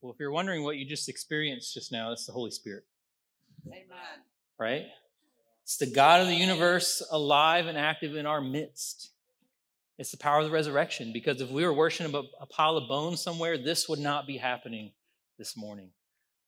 Well, if you're wondering what you just experienced just now, it's the Holy Spirit. Amen. Right? It's the God of the universe alive and active in our midst. It's the power of the resurrection because if we were worshiping a, a pile of bones somewhere, this would not be happening this morning.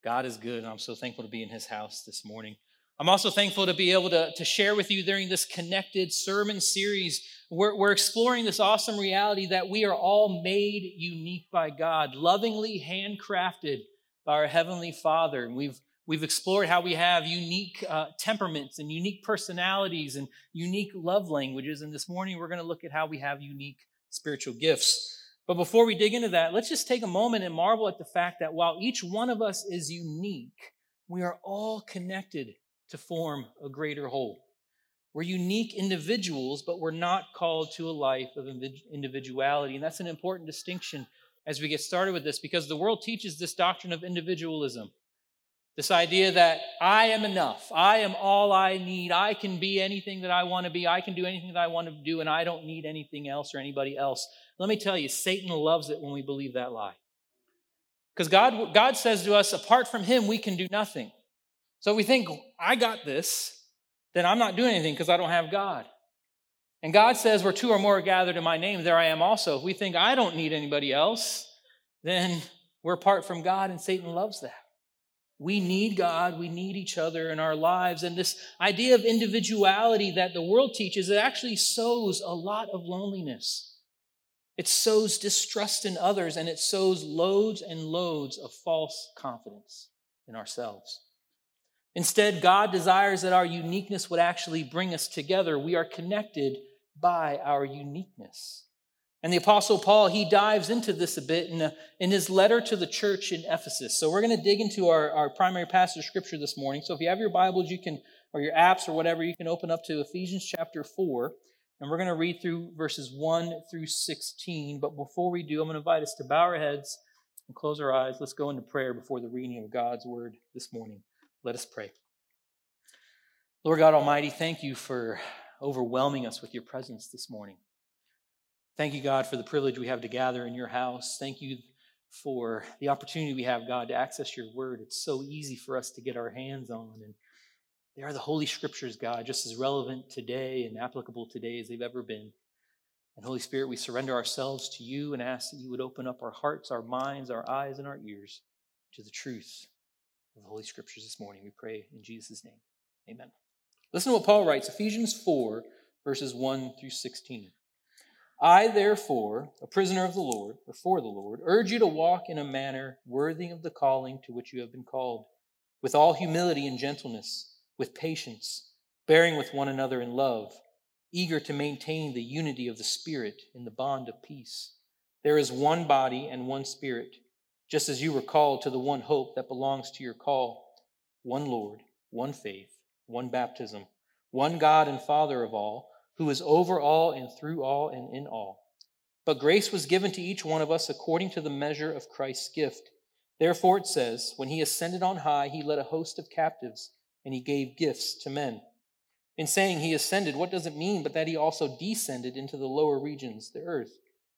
God is good, and I'm so thankful to be in his house this morning. I'm also thankful to be able to, to share with you during this connected sermon series. We're, we're exploring this awesome reality that we are all made unique by God, lovingly handcrafted by our Heavenly Father. And we've, we've explored how we have unique uh, temperaments and unique personalities and unique love languages. And this morning, we're going to look at how we have unique spiritual gifts. But before we dig into that, let's just take a moment and marvel at the fact that while each one of us is unique, we are all connected to form a greater whole. We're unique individuals, but we're not called to a life of individuality. And that's an important distinction as we get started with this because the world teaches this doctrine of individualism. This idea that I am enough, I am all I need, I can be anything that I want to be, I can do anything that I want to do, and I don't need anything else or anybody else. Let me tell you, Satan loves it when we believe that lie. Because God, God says to us, apart from Him, we can do nothing. So we think, I got this, then I'm not doing anything because I don't have God. And God says, where two or more are gathered in my name, there I am also. If we think I don't need anybody else, then we're apart from God, and Satan loves that. We need God, we need each other in our lives. And this idea of individuality that the world teaches, it actually sows a lot of loneliness. It sows distrust in others, and it sows loads and loads of false confidence in ourselves. Instead, God desires that our uniqueness would actually bring us together. We are connected by our uniqueness. And the Apostle Paul, he dives into this a bit in, a, in his letter to the church in Ephesus. So we're going to dig into our, our primary passage of scripture this morning. So if you have your Bibles, you can, or your apps or whatever, you can open up to Ephesians chapter 4. And we're going to read through verses 1 through 16. But before we do, I'm going to invite us to bow our heads and close our eyes. Let's go into prayer before the reading of God's word this morning. Let us pray. Lord God Almighty, thank you for overwhelming us with your presence this morning. Thank you, God, for the privilege we have to gather in your house. Thank you for the opportunity we have, God, to access your word. It's so easy for us to get our hands on. And they are the Holy Scriptures, God, just as relevant today and applicable today as they've ever been. And Holy Spirit, we surrender ourselves to you and ask that you would open up our hearts, our minds, our eyes, and our ears to the truth of the Holy Scriptures this morning. We pray in Jesus' name. Amen. Listen to what Paul writes Ephesians 4, verses 1 through 16. I, therefore, a prisoner of the Lord, or for the Lord, urge you to walk in a manner worthy of the calling to which you have been called, with all humility and gentleness, with patience, bearing with one another in love, eager to maintain the unity of the Spirit in the bond of peace. There is one body and one Spirit just as you were called to the one hope that belongs to your call one Lord, one faith, one baptism, one God and Father of all, who is over all and through all and in all. But grace was given to each one of us according to the measure of Christ's gift. Therefore it says, When he ascended on high, he led a host of captives, and he gave gifts to men. In saying he ascended, what does it mean but that he also descended into the lower regions, the earth?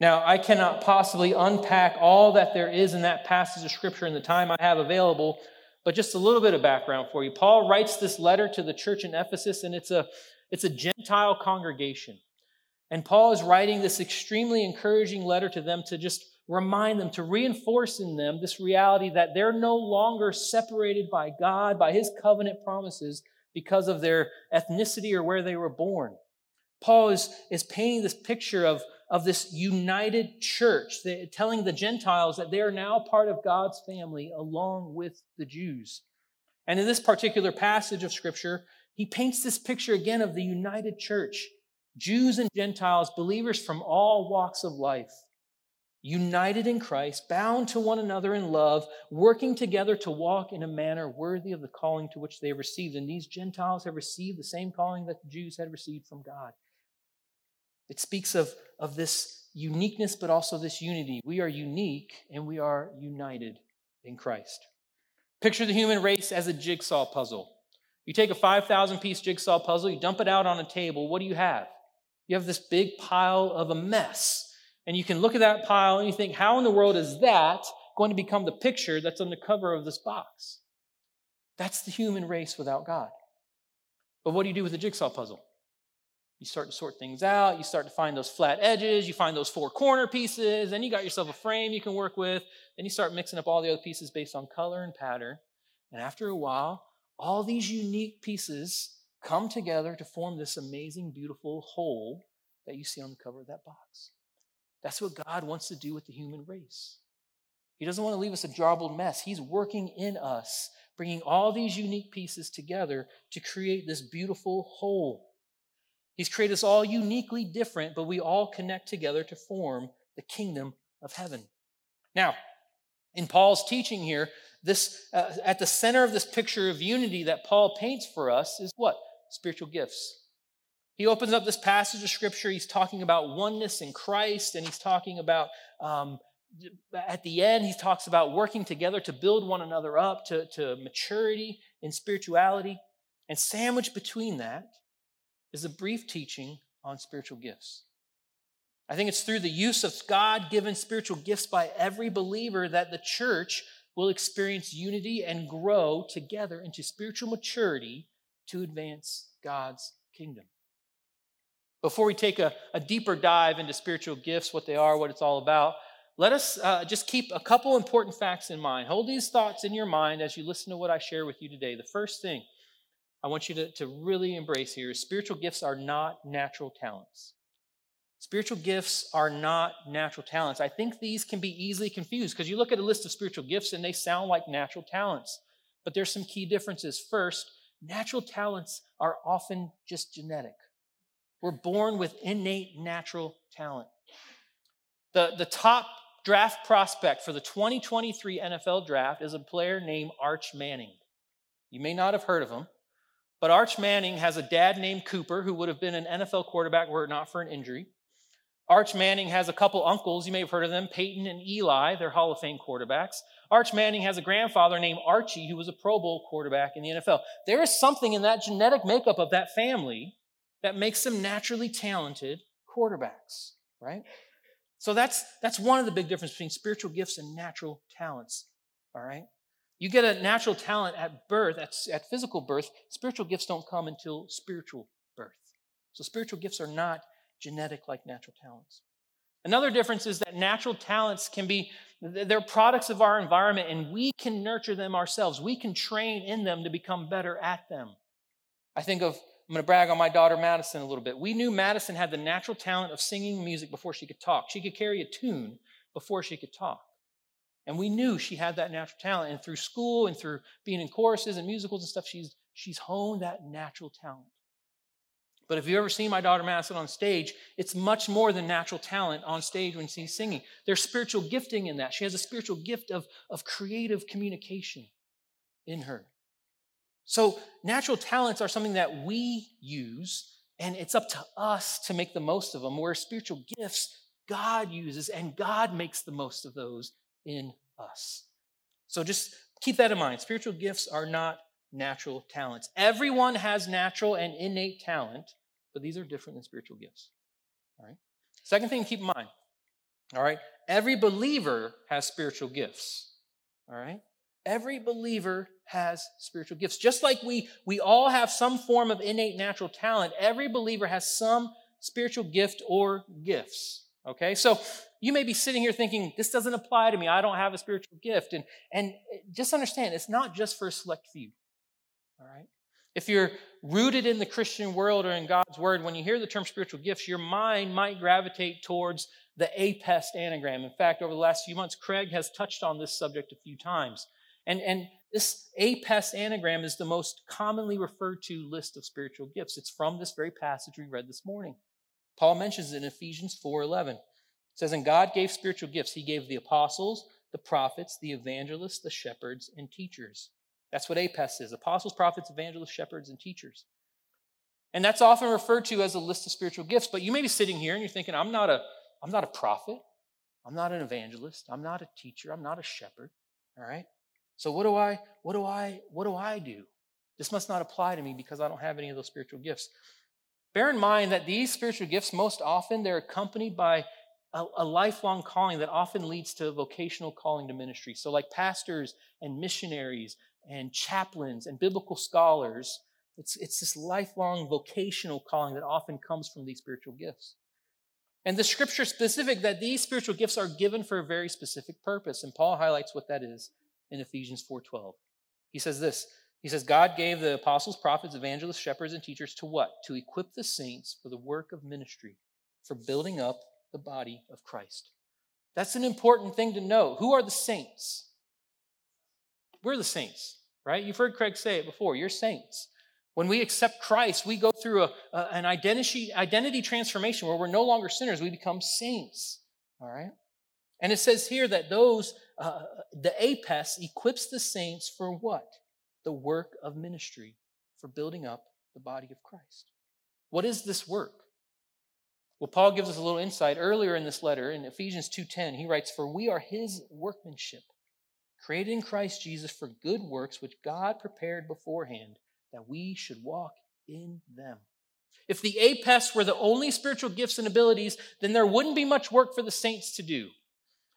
Now, I cannot possibly unpack all that there is in that passage of Scripture in the time I have available, but just a little bit of background for you. Paul writes this letter to the church in Ephesus, and it's a, it's a Gentile congregation. And Paul is writing this extremely encouraging letter to them to just remind them, to reinforce in them this reality that they're no longer separated by God, by his covenant promises. because of their ethnicity or where they were born. Paul is, is painting this picture of, of this united church, telling the Gentiles that they are now part of God's family along with the Jews. And in this particular passage of Scripture, he paints this picture again of the united church Jews and Gentiles, believers from all walks of life, united in Christ, bound to one another in love, working together to walk in a manner worthy of the calling to which they received. And these Gentiles have received the same calling that the Jews had received from God. It speaks of, of this uniqueness, but also this unity. We are unique and we are united in Christ. Picture the human race as a jigsaw puzzle. You take a 5,000 piece jigsaw puzzle, you dump it out on a table, what do you have? You have this big pile of a mess. And you can look at that pile and you think, how in the world is that going to become the picture that's on the cover of this box? That's the human race without God. But what do you do with a jigsaw puzzle? You start to sort things out. You start to find those flat edges. You find those four corner pieces. Then you got yourself a frame you can work with. Then you start mixing up all the other pieces based on color and pattern. And after a while, all these unique pieces come together to form this amazing, beautiful whole that you see on the cover of that box. That's what God wants to do with the human race. He doesn't want to leave us a jarbled mess. He's working in us, bringing all these unique pieces together to create this beautiful whole. He's created us all uniquely different, but we all connect together to form the kingdom of heaven. Now, in Paul's teaching here, this uh, at the center of this picture of unity that Paul paints for us is what? Spiritual gifts. He opens up this passage of scripture. He's talking about oneness in Christ, and he's talking about um, at the end, he talks about working together to build one another up to, to maturity in spirituality. And sandwiched between that is a brief teaching on spiritual gifts. I think it's through the use of God given spiritual gifts by every believer that the church will experience unity and grow together into spiritual maturity to advance God's kingdom. Before we take a, a deeper dive into spiritual gifts, what they are, what it's all about, let us uh, just keep a couple important facts in mind. Hold these thoughts in your mind as you listen to what I share with you today. The first thing I want you to, to really embrace here spiritual gifts are not natural talents. Spiritual gifts are not natural talents. I think these can be easily confused because you look at a list of spiritual gifts and they sound like natural talents. But there's some key differences. First, natural talents are often just genetic. We're born with innate natural talent. The, the top draft prospect for the 2023 NFL draft is a player named Arch Manning. You may not have heard of him. But Arch Manning has a dad named Cooper who would have been an NFL quarterback were it not for an injury. Arch Manning has a couple uncles, you may have heard of them, Peyton and Eli, they're Hall of Fame quarterbacks. Arch Manning has a grandfather named Archie who was a Pro Bowl quarterback in the NFL. There is something in that genetic makeup of that family that makes them naturally talented quarterbacks, right? So that's that's one of the big differences between spiritual gifts and natural talents, all right? You get a natural talent at birth, at, at physical birth. Spiritual gifts don't come until spiritual birth. So spiritual gifts are not genetic like natural talents. Another difference is that natural talents can be, they're products of our environment and we can nurture them ourselves. We can train in them to become better at them. I think of, I'm going to brag on my daughter Madison a little bit. We knew Madison had the natural talent of singing music before she could talk. She could carry a tune before she could talk. And we knew she had that natural talent. And through school and through being in choruses and musicals and stuff, she's, she's honed that natural talent. But if you've ever seen my daughter Madison on stage, it's much more than natural talent on stage when she's singing. There's spiritual gifting in that. She has a spiritual gift of, of creative communication in her. So, natural talents are something that we use, and it's up to us to make the most of them. Where spiritual gifts, God uses, and God makes the most of those in us. So just keep that in mind. Spiritual gifts are not natural talents. Everyone has natural and innate talent, but these are different than spiritual gifts. All right. Second thing to keep in mind. All right. Every believer has spiritual gifts. All right. Every believer has spiritual gifts. Just like we, we all have some form of innate natural talent, every believer has some spiritual gift or gifts. Okay, so you may be sitting here thinking, this doesn't apply to me. I don't have a spiritual gift. And, and uh, just understand, it's not just for a select few. All right? If you're rooted in the Christian world or in God's word, when you hear the term spiritual gifts, your mind might gravitate towards the APEST anagram. In fact, over the last few months, Craig has touched on this subject a few times. And, and this APEST anagram is the most commonly referred to list of spiritual gifts. It's from this very passage we read this morning. Paul mentions it in Ephesians 4:11. It says, "And God gave spiritual gifts. He gave the apostles, the prophets, the evangelists, the shepherds, and teachers." That's what APES is: apostles, prophets, evangelists, shepherds, and teachers. And that's often referred to as a list of spiritual gifts. But you may be sitting here and you're thinking, "I'm not a, I'm not a prophet. I'm not an evangelist. I'm not a teacher. I'm not a shepherd." All right. So what do I, what do I, what do I do? This must not apply to me because I don't have any of those spiritual gifts. Bear in mind that these spiritual gifts, most often, they're accompanied by a, a, lifelong calling that often leads to vocational calling to ministry. So, like pastors and missionaries and chaplains and biblical scholars, it's, it's this lifelong vocational calling that often comes from these spiritual gifts. And the scripture specific that these spiritual gifts are given for a very specific purpose. And Paul highlights what that is in Ephesians 4:12. He says this, he says, God gave the apostles, prophets, evangelists, shepherds, and teachers to what? To equip the saints for the work of ministry, for building up the body of Christ. That's an important thing to know. Who are the saints? We're the saints, right? You've heard Craig say it before. You're saints. When we accept Christ, we go through a, a, an identity, identity transformation where we're no longer sinners, we become saints, all right? And it says here that those, uh, the APES equips the saints for what? the work of ministry for building up the body of Christ. What is this work? Well, Paul gives us a little insight earlier in this letter in Ephesians 2:10. He writes, "For we are his workmanship, created in Christ Jesus for good works which God prepared beforehand that we should walk in them." If the APEST were the only spiritual gifts and abilities, then there wouldn't be much work for the saints to do.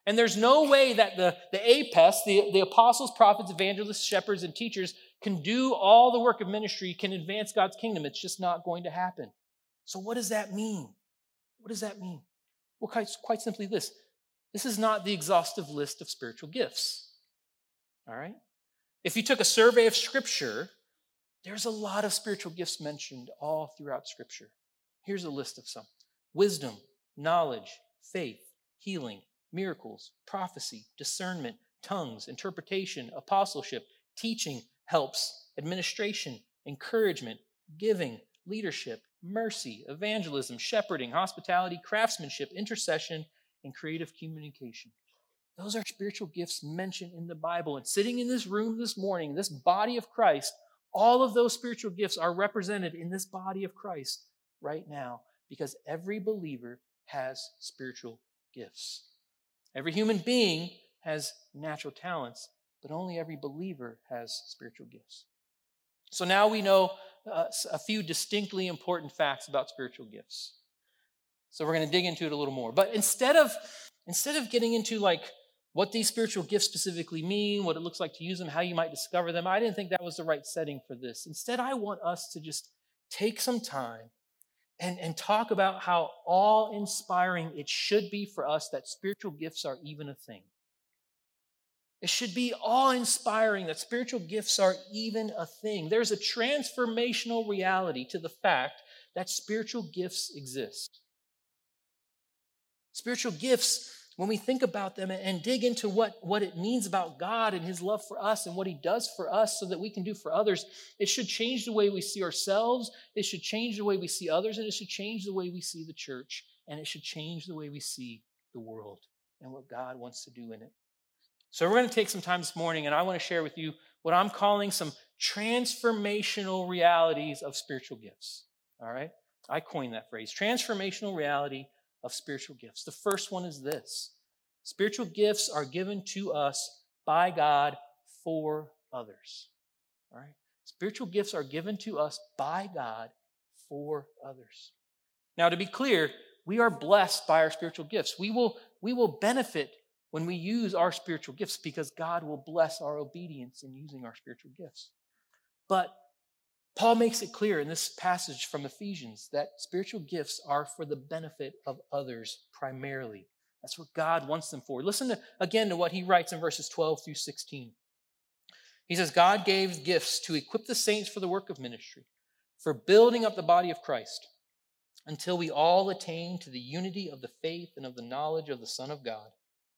And there's no way that the, the APEST, the, the apostles, prophets, evangelists, shepherds, and teachers, can do all the work of ministry, can advance God's kingdom. It's just not going to happen. So, what does that mean? What does that mean? Well, quite, quite simply this this is not the exhaustive list of spiritual gifts. All right? If you took a survey of Scripture, there's a lot of spiritual gifts mentioned all throughout Scripture. Here's a list of some wisdom, knowledge, faith, healing, miracles, prophecy, discernment, tongues, interpretation, apostleship, teaching, helps, administration, encouragement, giving, leadership, mercy, evangelism, shepherding, hospitality, craftsmanship, intercession, and creative communication. Those are spiritual gifts mentioned in the Bible. And sitting in this room this morning, this body of Christ, all of those spiritual gifts are represented in this body of Christ right now because every believer has spiritual gifts. Every human being has natural talents, but only every believer has spiritual gifts. So now we know uh, a few distinctly important facts about spiritual gifts. So we're going to dig into it a little more. But instead of instead of getting into like what these spiritual gifts specifically mean, what it looks like to use them, how you might discover them, I didn't think that was the right setting for this. Instead, I want us to just take some time and, and talk about how awe inspiring it should be for us that spiritual gifts are even a thing. It should be awe inspiring that spiritual gifts are even a thing. There's a transformational reality to the fact that spiritual gifts exist. Spiritual gifts when we think about them and dig into what, what it means about God and His love for us and what He does for us so that we can do for others, it should change the way we see ourselves, it should change the way we see others, and it should change the way we see the church, and it should change the way we see the world and what God wants to do in it. So, we're going to take some time this morning, and I want to share with you what I'm calling some transformational realities of spiritual gifts. All right? I coined that phrase transformational reality of spiritual gifts. The first one is this spiritual gifts are given to us by God for others. All right? Spiritual gifts are given to us by God for others. Now, to be clear, we are blessed by our spiritual gifts. We will, we will benefit when we use our spiritual gifts because God will bless our obedience in using our spiritual gifts. But Paul makes it clear in this passage from Ephesians that spiritual gifts are for the benefit of others primarily. That's what God wants them for. Listen to, again to what he writes in verses 12 through 16. He says, God gave gifts to equip the saints for the work of ministry, for building up the body of Christ, until we all attain to the unity of the faith and of the knowledge of the Son of God,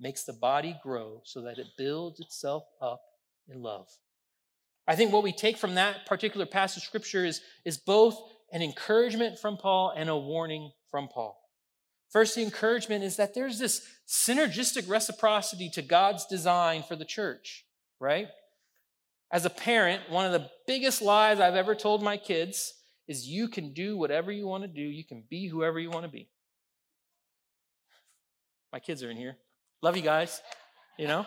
makes the body grow so that it builds itself up in love. I think what we take from that particular passage of scripture is, is both an encouragement from Paul and a warning from Paul. First, the encouragement is that there's this synergistic reciprocity to God's design for the church right? As a parent, one of the biggest lies I've ever told my kids is you can do whatever you want to do, you can be whoever you want to be. My kids are in here. Love you guys, you know?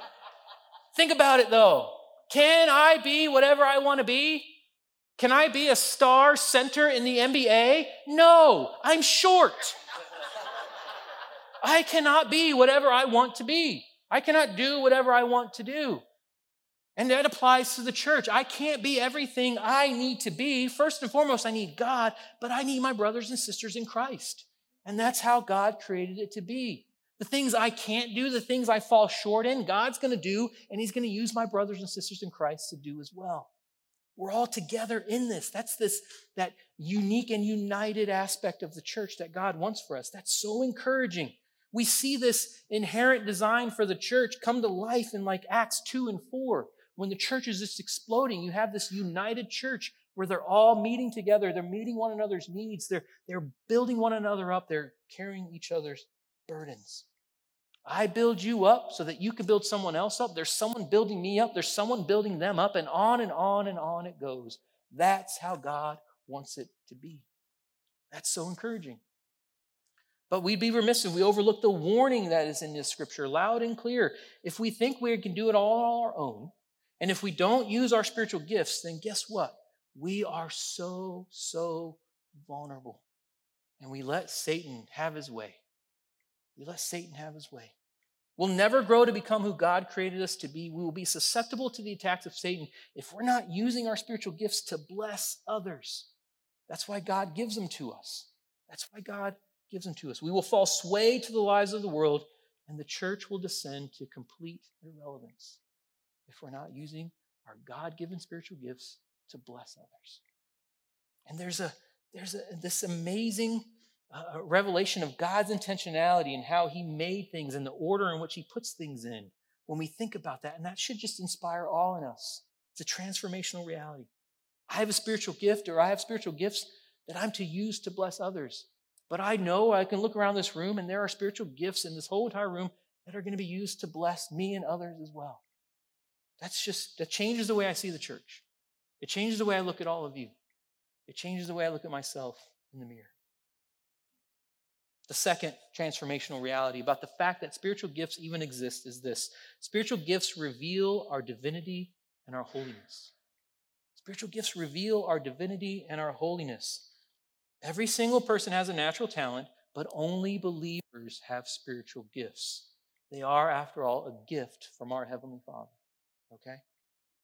Think about it though. Can I be whatever I want to be? Can I be a star center in the NBA? No, I'm short. I cannot be whatever I want to be. I cannot do whatever I want to do. And that applies to the church. I can't be everything I need to be. First and foremost, I need God, but I need my brothers and sisters in Christ. And that's how God created it to be. The things I can't do, the things I fall short in, God's going to do, and He's going to use my brothers and sisters in Christ to do as well. We're all together in this. That's this, that unique and united aspect of the church that God wants for us. That's so encouraging. We see this inherent design for the church come to life in like Acts 2 and 4 when the church is just exploding, you have this united church where they're all meeting together, they're meeting one another's needs, they're, they're building one another up, they're carrying each other's burdens. I build you up so that you can build someone else up. There's someone building me up, there's someone building them up, and on and on and on it goes. That's how God wants it to be. That's so encouraging. But we'd be remiss if we overlook the warning that is in this scripture, loud and clear. If we think we can do it all on our own, and if we don't use our spiritual gifts, then guess what? We are so, so vulnerable. And we let Satan have his way. We let Satan have his way. We'll never grow to become who God created us to be. We will be susceptible to the attacks of Satan if we're not using our spiritual gifts to bless others. That's why God gives them to us. That's why God gives them to us. We will fall sway to the lies of the world, and the church will descend to complete irrelevance if we're not using our God given spiritual gifts to bless others. And there's a there's a, this amazing uh, revelation of God's intentionality and how He made things and the order in which He puts things in when we think about that. And that should just inspire all in us. It's a transformational reality. I have a spiritual gift or I have spiritual gifts that I'm to use to bless others. But I know I can look around this room and there are spiritual gifts in this whole entire room that are going to be used to bless me and others as well. That's just, that changes the way I see the church. It changes the way I look at all of you. It changes the way I look at myself in the mirror. The second transformational reality about the fact that spiritual gifts even exist is this spiritual gifts reveal our divinity and our holiness. Spiritual gifts reveal our divinity and our holiness. Every single person has a natural talent, but only believers have spiritual gifts. They are, after all, a gift from our Heavenly Father okay?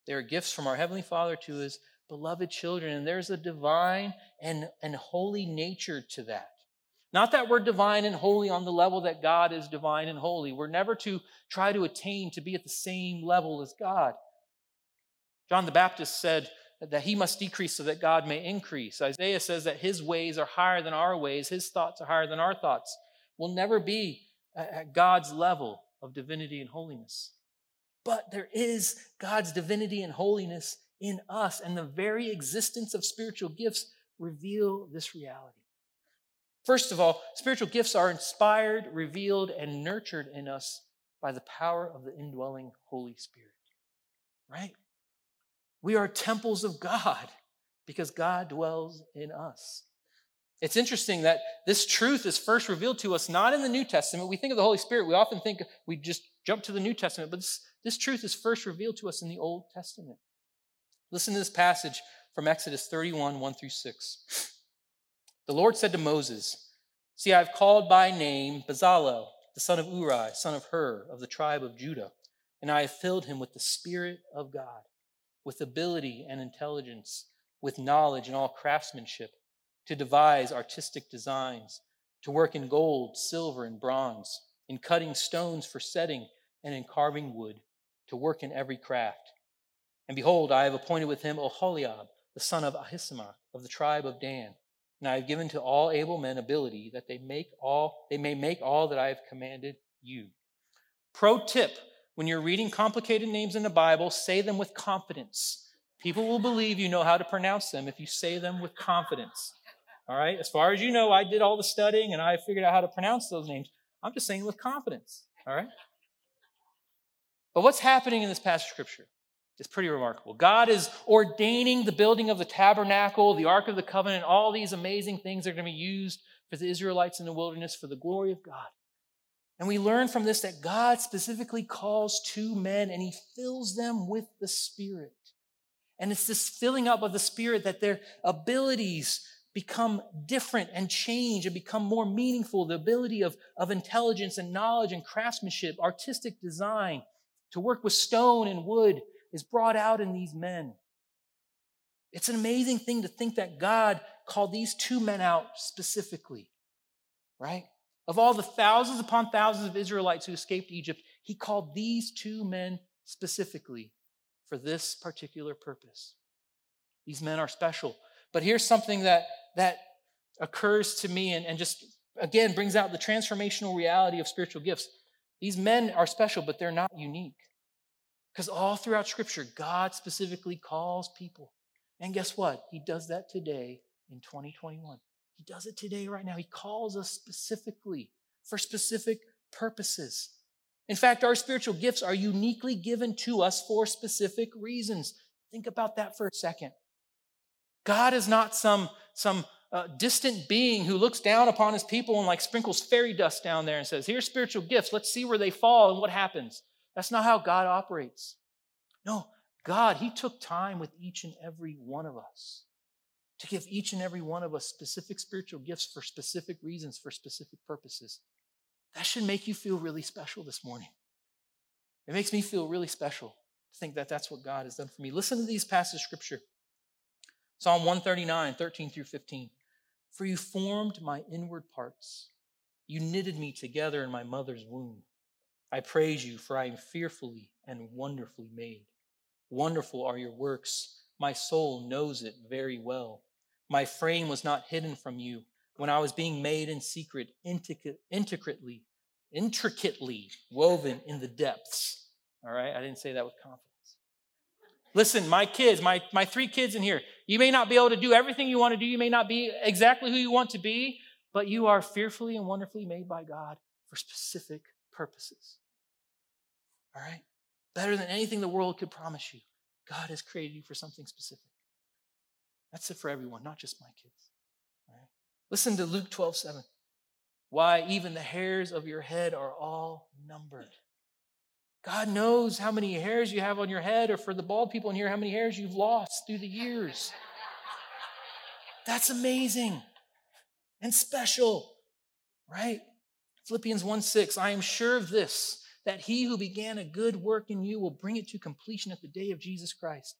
They are gifts from our Heavenly Father to His beloved children, and there's a divine and, and holy nature to that. Not that we're divine and holy on the level that God is divine and holy. We're never to try to attain to be at the same level as God. John the Baptist said that he must decrease so that God may increase. Isaiah says that his ways are higher than our ways, his thoughts are higher than our thoughts. We'll never be at God's level of divinity and holiness. But there is God's divinity and holiness in us, and the very existence of spiritual gifts reveal this reality. First of all, spiritual gifts are inspired, revealed, and nurtured in us by the power of the indwelling Holy Spirit. Right? We are temples of God because God dwells in us. It's interesting that this truth is first revealed to us not in the New Testament. We think of the Holy Spirit, we often think we just jump to the New Testament, but this, this truth is first revealed to us in the Old Testament. Listen to this passage from Exodus 31 1 through 6. The Lord said to Moses, See, I've called by name Bezalel, the son of Uri, son of Hur, of the tribe of Judah, and I have filled him with the Spirit of God, with ability and intelligence, with knowledge and all craftsmanship, to devise artistic designs, to work in gold, silver, and bronze, in cutting stones for setting, and in carving wood, to work in every craft. And behold, I have appointed with him Oholiab, the son of Ahisamach, of the tribe of Dan. And I have given to all able men ability that they make all they may make all that I have commanded you. Pro tip, when you're reading complicated names in the Bible, say them with confidence. People will believe you know how to pronounce them if you say them with confidence. All right? As far as you know, I did all the studying and I figured out how to pronounce those names. I'm just saying with confidence. All right? But what's happening in this passage of scripture? Is pretty remarkable. God is ordaining the building of the tabernacle, the Ark of the Covenant, all these amazing things are going to be used for the Israelites in the wilderness for the glory of God. And we learn from this that God specifically calls two men and he fills them with the Spirit. And it's this filling up of the Spirit that their abilities become different and change and become more meaningful. The ability of, of intelligence and knowledge and craftsmanship, artistic design, to work with stone and wood, is brought out in these men. It's an amazing thing to think that God called these two men out specifically, right? Of all the thousands upon thousands of Israelites who escaped Egypt, he called these two men specifically for this particular purpose. These men are special. But here's something that, that occurs to me and, and just, again, brings out the transformational reality of spiritual gifts. These men are special, but they're not unique. Because all throughout Scripture, God specifically calls people. And guess what? He does that today in 2021. He does it today, right now. He calls us specifically for specific purposes. In fact, our spiritual gifts are uniquely given to us for specific reasons. Think about that for a second. God is not some, some uh, distant being who looks down upon his people and like sprinkles fairy dust down there and says, Here's spiritual gifts. Let's see where they fall and what happens. That's not how God operates. No, God, He took time with each and every one of us to give each and every one of us specific spiritual gifts for specific reasons, for specific purposes. That should make you feel really special this morning. It makes me feel really special to think that that's what God has done for me. Listen to these passages of scripture Psalm 139, 13 through 15. For you formed my inward parts, you knitted me together in my mother's womb. I praise you, for I am fearfully and wonderfully made. Wonderful are your works. My soul knows it very well. My frame was not hidden from you when I was being made in secret, intricately, intricately woven in the depths. All right, I didn't say that with confidence. Listen, my kids, my, my three kids in here, you may not be able to do everything you want to do. You may not be exactly who you want to be, but you are fearfully and wonderfully made by God for specific purposes. All right? Better than anything the world could promise you. God has created you for something specific. That's it for everyone, not just my kids. Listen to Luke 12, 7. Why, even the hairs of your head are all numbered. God knows how many hairs you have on your head, or for the bald people in here, how many hairs you've lost through the years. That's amazing and special, right? Philippians 1 6, I am sure of this, that he who began a good work in you will bring it to completion at the day of Jesus Christ.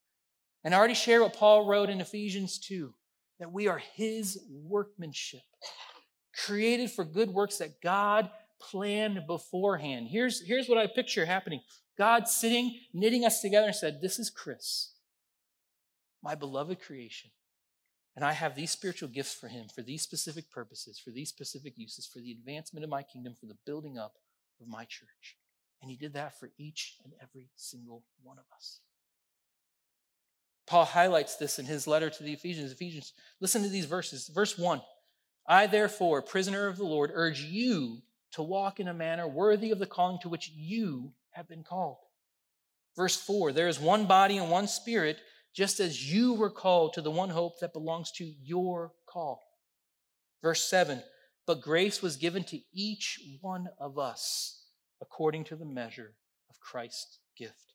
And I already shared what Paul wrote in Ephesians 2 that we are his workmanship, created for good works that God planned beforehand. Here's, here's what I picture happening God sitting, knitting us together, and said, This is Chris, my beloved creation. And I have these spiritual gifts for him for these specific purposes, for these specific uses, for the advancement of my kingdom, for the building up of my church. And he did that for each and every single one of us. Paul highlights this in his letter to the Ephesians. Ephesians, listen to these verses. Verse 1 I, therefore, prisoner of the Lord, urge you to walk in a manner worthy of the calling to which you have been called. Verse 4 There is one body and one spirit just as you were called to the one hope that belongs to your call. Verse 7 But grace was given to each one of us according to the measure of Christ's gift.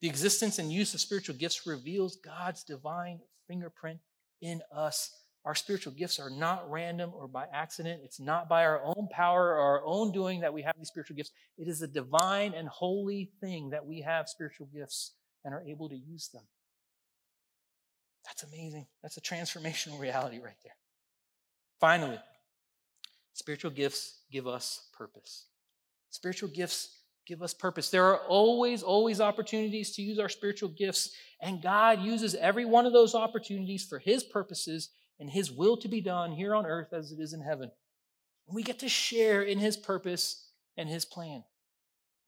The existence and use of spiritual gifts reveals God's divine fingerprint in us. Our spiritual gifts are not random or by accident. It's not by our own power or our own doing that we have these spiritual gifts. It is a divine and holy thing that we have spiritual gifts and are able to use them. That's amazing. That's a transformational reality right there. Finally, spiritual gifts give us purpose. Spiritual gifts give us purpose. There are always, always opportunities to use our spiritual gifts, and God uses every one of those opportunities for His purposes and His will to be done here on earth as it is in heaven. And we get to share in His purpose and His plan.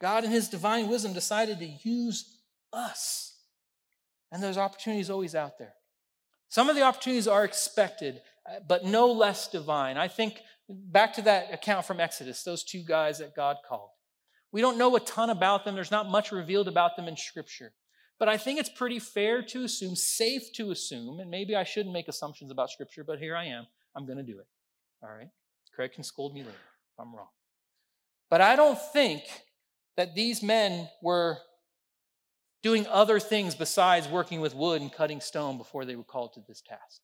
God, in His divine wisdom, decided to use us, and those opportunities always out there. Some of the opportunities are expected, Uh, but no less divine. I think back to that account from Exodus, those two guys that God called. We don't know a ton about them, there's not much revealed about them in Scripture. But I think it's pretty fair to assume, safe to assume, and maybe I shouldn't make assumptions about Scripture, but here I am. I'm going to do it. All right? Craig can scold me later if I'm wrong. But I don't think that these men were doing other things besides working with wood and cutting stone before they were called to this task.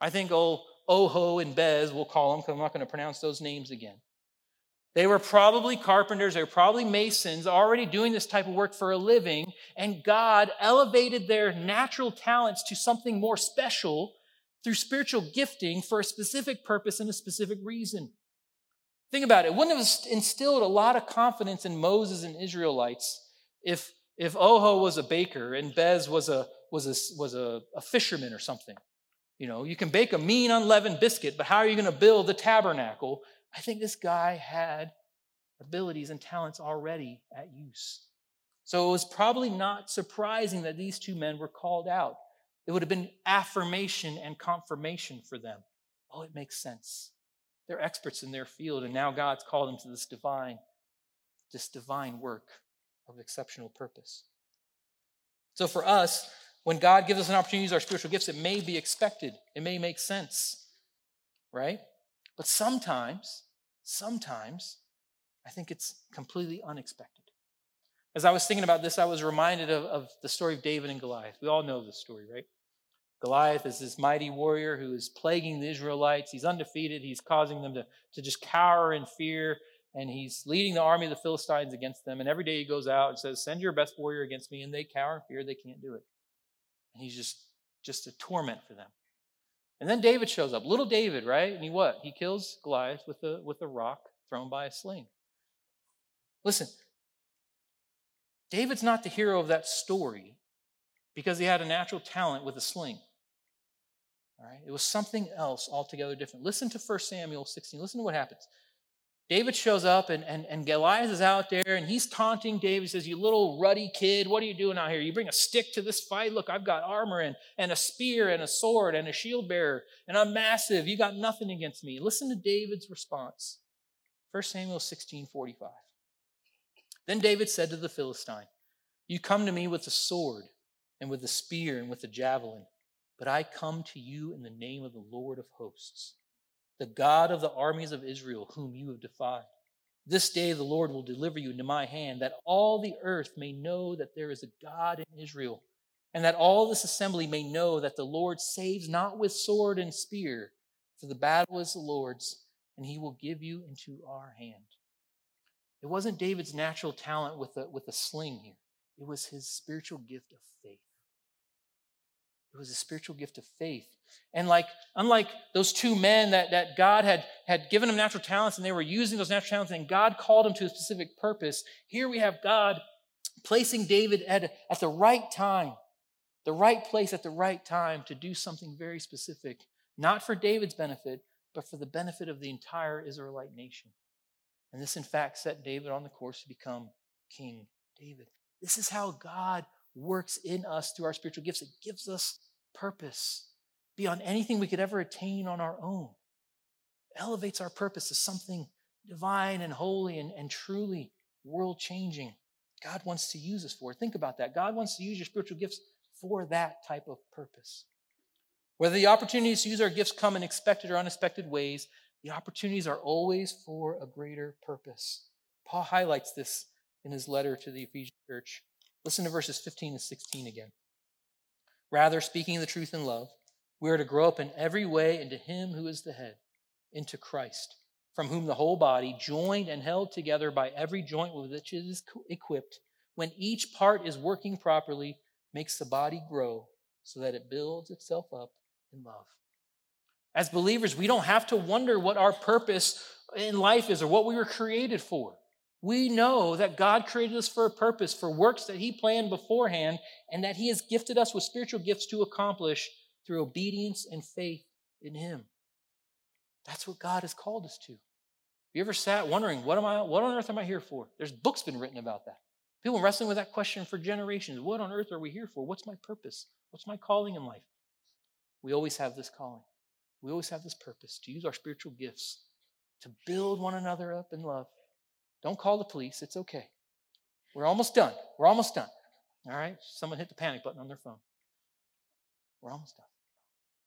I think old Oho and Bez, we'll call them because I'm not going to pronounce those names again. They were probably carpenters, they were probably masons, already doing this type of work for a living, and God elevated their natural talents to something more special through spiritual gifting for a specific purpose and a specific reason. Think about it. Wouldn't have instilled a lot of confidence in Moses and Israelites if if Oho was a baker and Bez was a was a was a, a fisherman or something. You know, you can bake a mean unleavened biscuit, but how are you going to build the tabernacle? I think this guy had abilities and talents already at use. So it was probably not surprising that these two men were called out. It would have been affirmation and confirmation for them. Oh, it makes sense. They're experts in their field, and now God's called them to this divine, this divine work of exceptional purpose. So for us, when God gives us an opportunity to use our spiritual gifts, it may be expected, it may make sense, right? But sometimes, sometimes, I think it's completely unexpected. As I was thinking about this, I was reminded of, of the story of David and Goliath. We all know this story, right? Goliath is this mighty warrior who is plaguing the Israelites. He's undefeated. He's causing them to, to just cower in fear and he's leading the army of the Philistines against them. And every day he goes out and says, Send your best warrior against me. And they cower in fear, they can't do it. And he's just, just a torment for them. And then David shows up, little David, right? And he what? He kills Goliath with a, with a rock thrown by a sling. Listen, David's not the hero of that story because he had a natural talent with a sling. All right? It was something else altogether different. Listen to 1 Samuel 16. Listen to what happens. David shows up and, and, and Goliath is out there and he's taunting David. He says, You little ruddy kid, what are you doing out here? You bring a stick to this fight? Look, I've got armor and, and a spear and a sword and a shield bearer, and I'm massive. You got nothing against me. Listen to David's response. 1 Samuel 16 45. Then David said to the Philistine, You come to me with a sword and with a spear and with a javelin, but I come to you in the name of the Lord of hosts the God of the armies of Israel, whom you have defied. This day the Lord will deliver you into my hand, that all the earth may know that there is a God in Israel, and that all this assembly may know that the Lord saves not with sword and spear, for the battle is the Lord's, and he will give you into our hand. It wasn't David's natural talent with a, with a sling here, it was his spiritual gift of faith. It was a spiritual gift of faith. And like, unlike those two men that, that God had, had given them natural talents and they were using those natural talents and God called them to a specific purpose, here we have God placing David at, at the right time, the right place at the right time to do something very specific, not for David's benefit, but for the benefit of the entire Israelite nation. And this, in fact, set David on the course to become King David. This is how God works in us through our spiritual gifts. It gives us purpose beyond anything we could ever attain on our own. Elevates our purpose to something divine and holy and, and truly world changing. God wants to use us for. Think about that. God wants to use your spiritual gifts for that type of purpose. Whether the opportunities to use our gifts come in expected or unexpected ways, the opportunities are always for a greater purpose. Paul highlights this in his letter to the Ephesian church. Listen to verses 15 and 16 again. Rather, speaking the truth in love, we are to grow up in every way into Him who is the head, into Christ, from whom the whole body, joined and held together by every joint with which it is equipped, when each part is working properly, makes the body grow so that it builds itself up in love. As believers, we don't have to wonder what our purpose in life is or what we were created for. We know that God created us for a purpose, for works that He planned beforehand, and that He has gifted us with spiritual gifts to accomplish through obedience and faith in Him. That's what God has called us to. You ever sat wondering, what am I, what on earth am I here for? There's books been written about that. People wrestling with that question for generations. What on earth are we here for? What's my purpose? What's my calling in life? We always have this calling. We always have this purpose to use our spiritual gifts to build one another up in love. Don't call the police. It's okay. We're almost done. We're almost done. All right? Someone hit the panic button on their phone. We're almost done.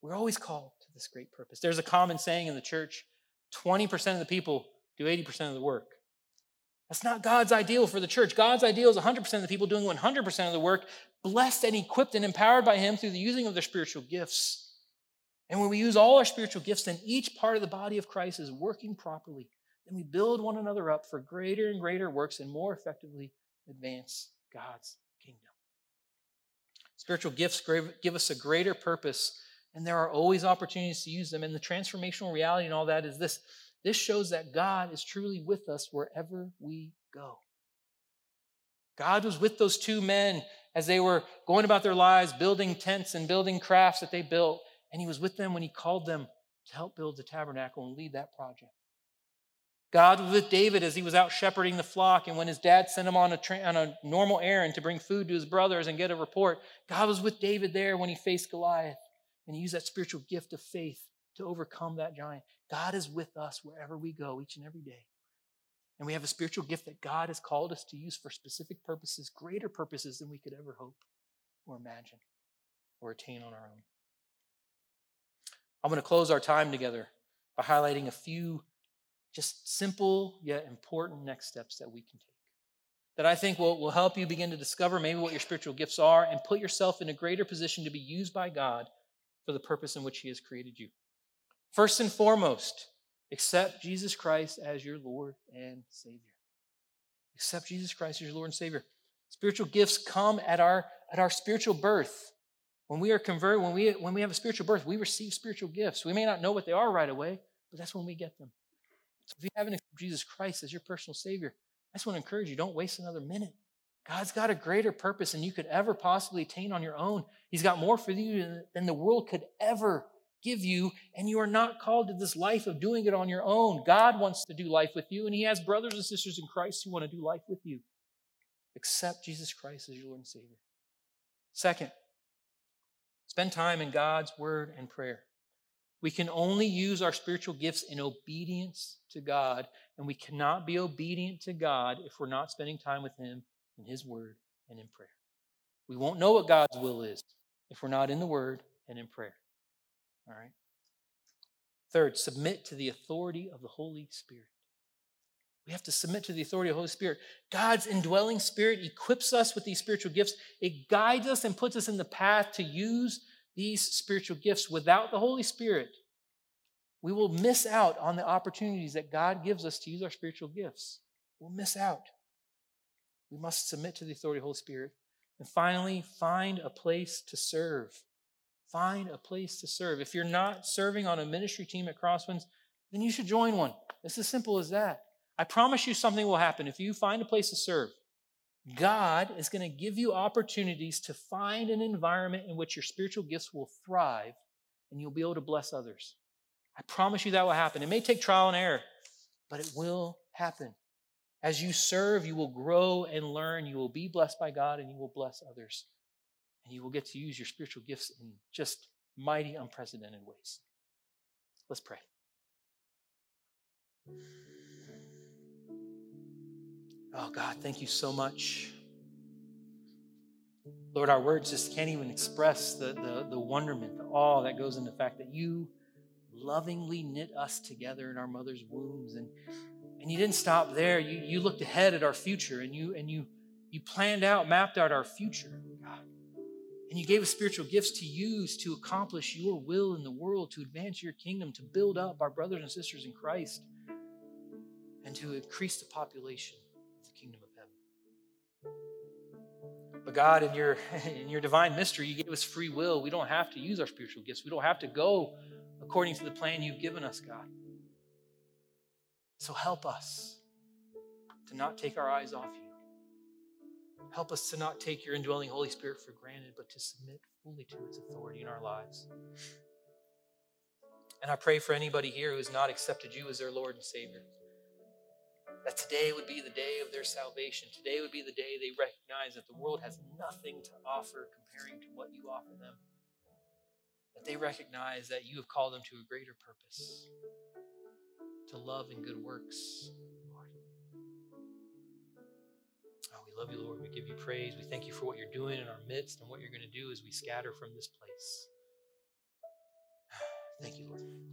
We're always called to this great purpose. There's a common saying in the church 20% of the people do 80% of the work. That's not God's ideal for the church. God's ideal is 100% of the people doing 100% of the work, blessed and equipped and empowered by Him through the using of their spiritual gifts. And when we use all our spiritual gifts, then each part of the body of Christ is working properly. Then we build one another up for greater and greater works and more effectively advance God's kingdom. Spiritual gifts give us a greater purpose, and there are always opportunities to use them. And the transformational reality and all that is this this shows that God is truly with us wherever we go. God was with those two men as they were going about their lives, building tents and building crafts that they built. And He was with them when He called them to help build the tabernacle and lead that project. God was with David as he was out shepherding the flock, and when his dad sent him on a, tra- on a normal errand to bring food to his brothers and get a report, God was with David there when he faced Goliath, and he used that spiritual gift of faith to overcome that giant. God is with us wherever we go each and every day. And we have a spiritual gift that God has called us to use for specific purposes, greater purposes than we could ever hope or imagine or attain on our own. I'm going to close our time together by highlighting a few just simple yet important next steps that we can take that I think will, will help you begin to discover maybe what your spiritual gifts are and put yourself in a greater position to be used by God for the purpose in which He has created you. First and foremost, accept Jesus Christ as your Lord and Savior. Accept Jesus Christ as your Lord and Savior. Spiritual gifts come at our, at our spiritual birth. When we are converted, when we, when we have a spiritual birth, we receive spiritual gifts. We may not know what they are right away, but that's when we get them. If you haven't accepted Jesus Christ as your personal Savior, I just want to encourage you don't waste another minute. God's got a greater purpose than you could ever possibly attain on your own. He's got more for you than the world could ever give you, and you are not called to this life of doing it on your own. God wants to do life with you, and He has brothers and sisters in Christ who want to do life with you. Accept Jesus Christ as your Lord and Savior. Second, spend time in God's Word and prayer. We can only use our spiritual gifts in obedience to God, and we cannot be obedient to God if we're not spending time with Him in His Word and in prayer. We won't know what God's will is if we're not in the Word and in prayer. All right? Third, submit to the authority of the Holy Spirit. We have to submit to the authority of the Holy Spirit. God's indwelling spirit equips us with these spiritual gifts. It guides us and puts us in the path to use these spiritual gifts. Without the Holy Spirit, we will miss out on the opportunities that God gives us to use our spiritual gifts. We'll miss out. We must submit to the authority of the Holy Spirit. And finally, find a place to serve. Find a place to serve. If you're not serving on a ministry team at Crosswinds, then you should join one. It's as simple as that. I promise you something will happen if you find a place to serve. God is going to give you opportunities to find an environment in which your spiritual gifts will thrive and you'll be able to bless others. I promise you that will happen. It may take trial and error, but it will happen. As you serve, you will grow and learn. You will be blessed by God and you will bless others and you will get to use your spiritual gifts in just mighty, unprecedented ways. Let's pray. Oh, God, thank you so much. Lord, our words just can't even express the, the, the wonderment, the awe that goes in the fact that you lovingly knit us together in our mother's wombs. And, and you didn't stop there. You, you looked ahead at our future and you, and you You planned out, mapped out our future, God. And you gave us spiritual gifts to use to accomplish your will in the world, to advance your kingdom, to build up our brothers and sisters in Christ, and to increase the population But God, in your in your divine mystery, you gave us free will. We don't have to use our spiritual gifts. We don't have to go according to the plan you've given us, God. So help us to not take our eyes off you. Help us to not take your indwelling Holy Spirit for granted, but to submit fully to its authority in our lives. And I pray for anybody here who has not accepted you as their Lord and Savior. That today would be the day of their salvation. Today would be the day they recognize that the world has nothing to offer comparing to what you offer them. That they recognize that you have called them to a greater purpose, to love and good works, Lord, oh, We love you, Lord. We give you praise. We thank you for what you're doing in our midst and what you're going to do as we scatter from this place. Thank you, Lord.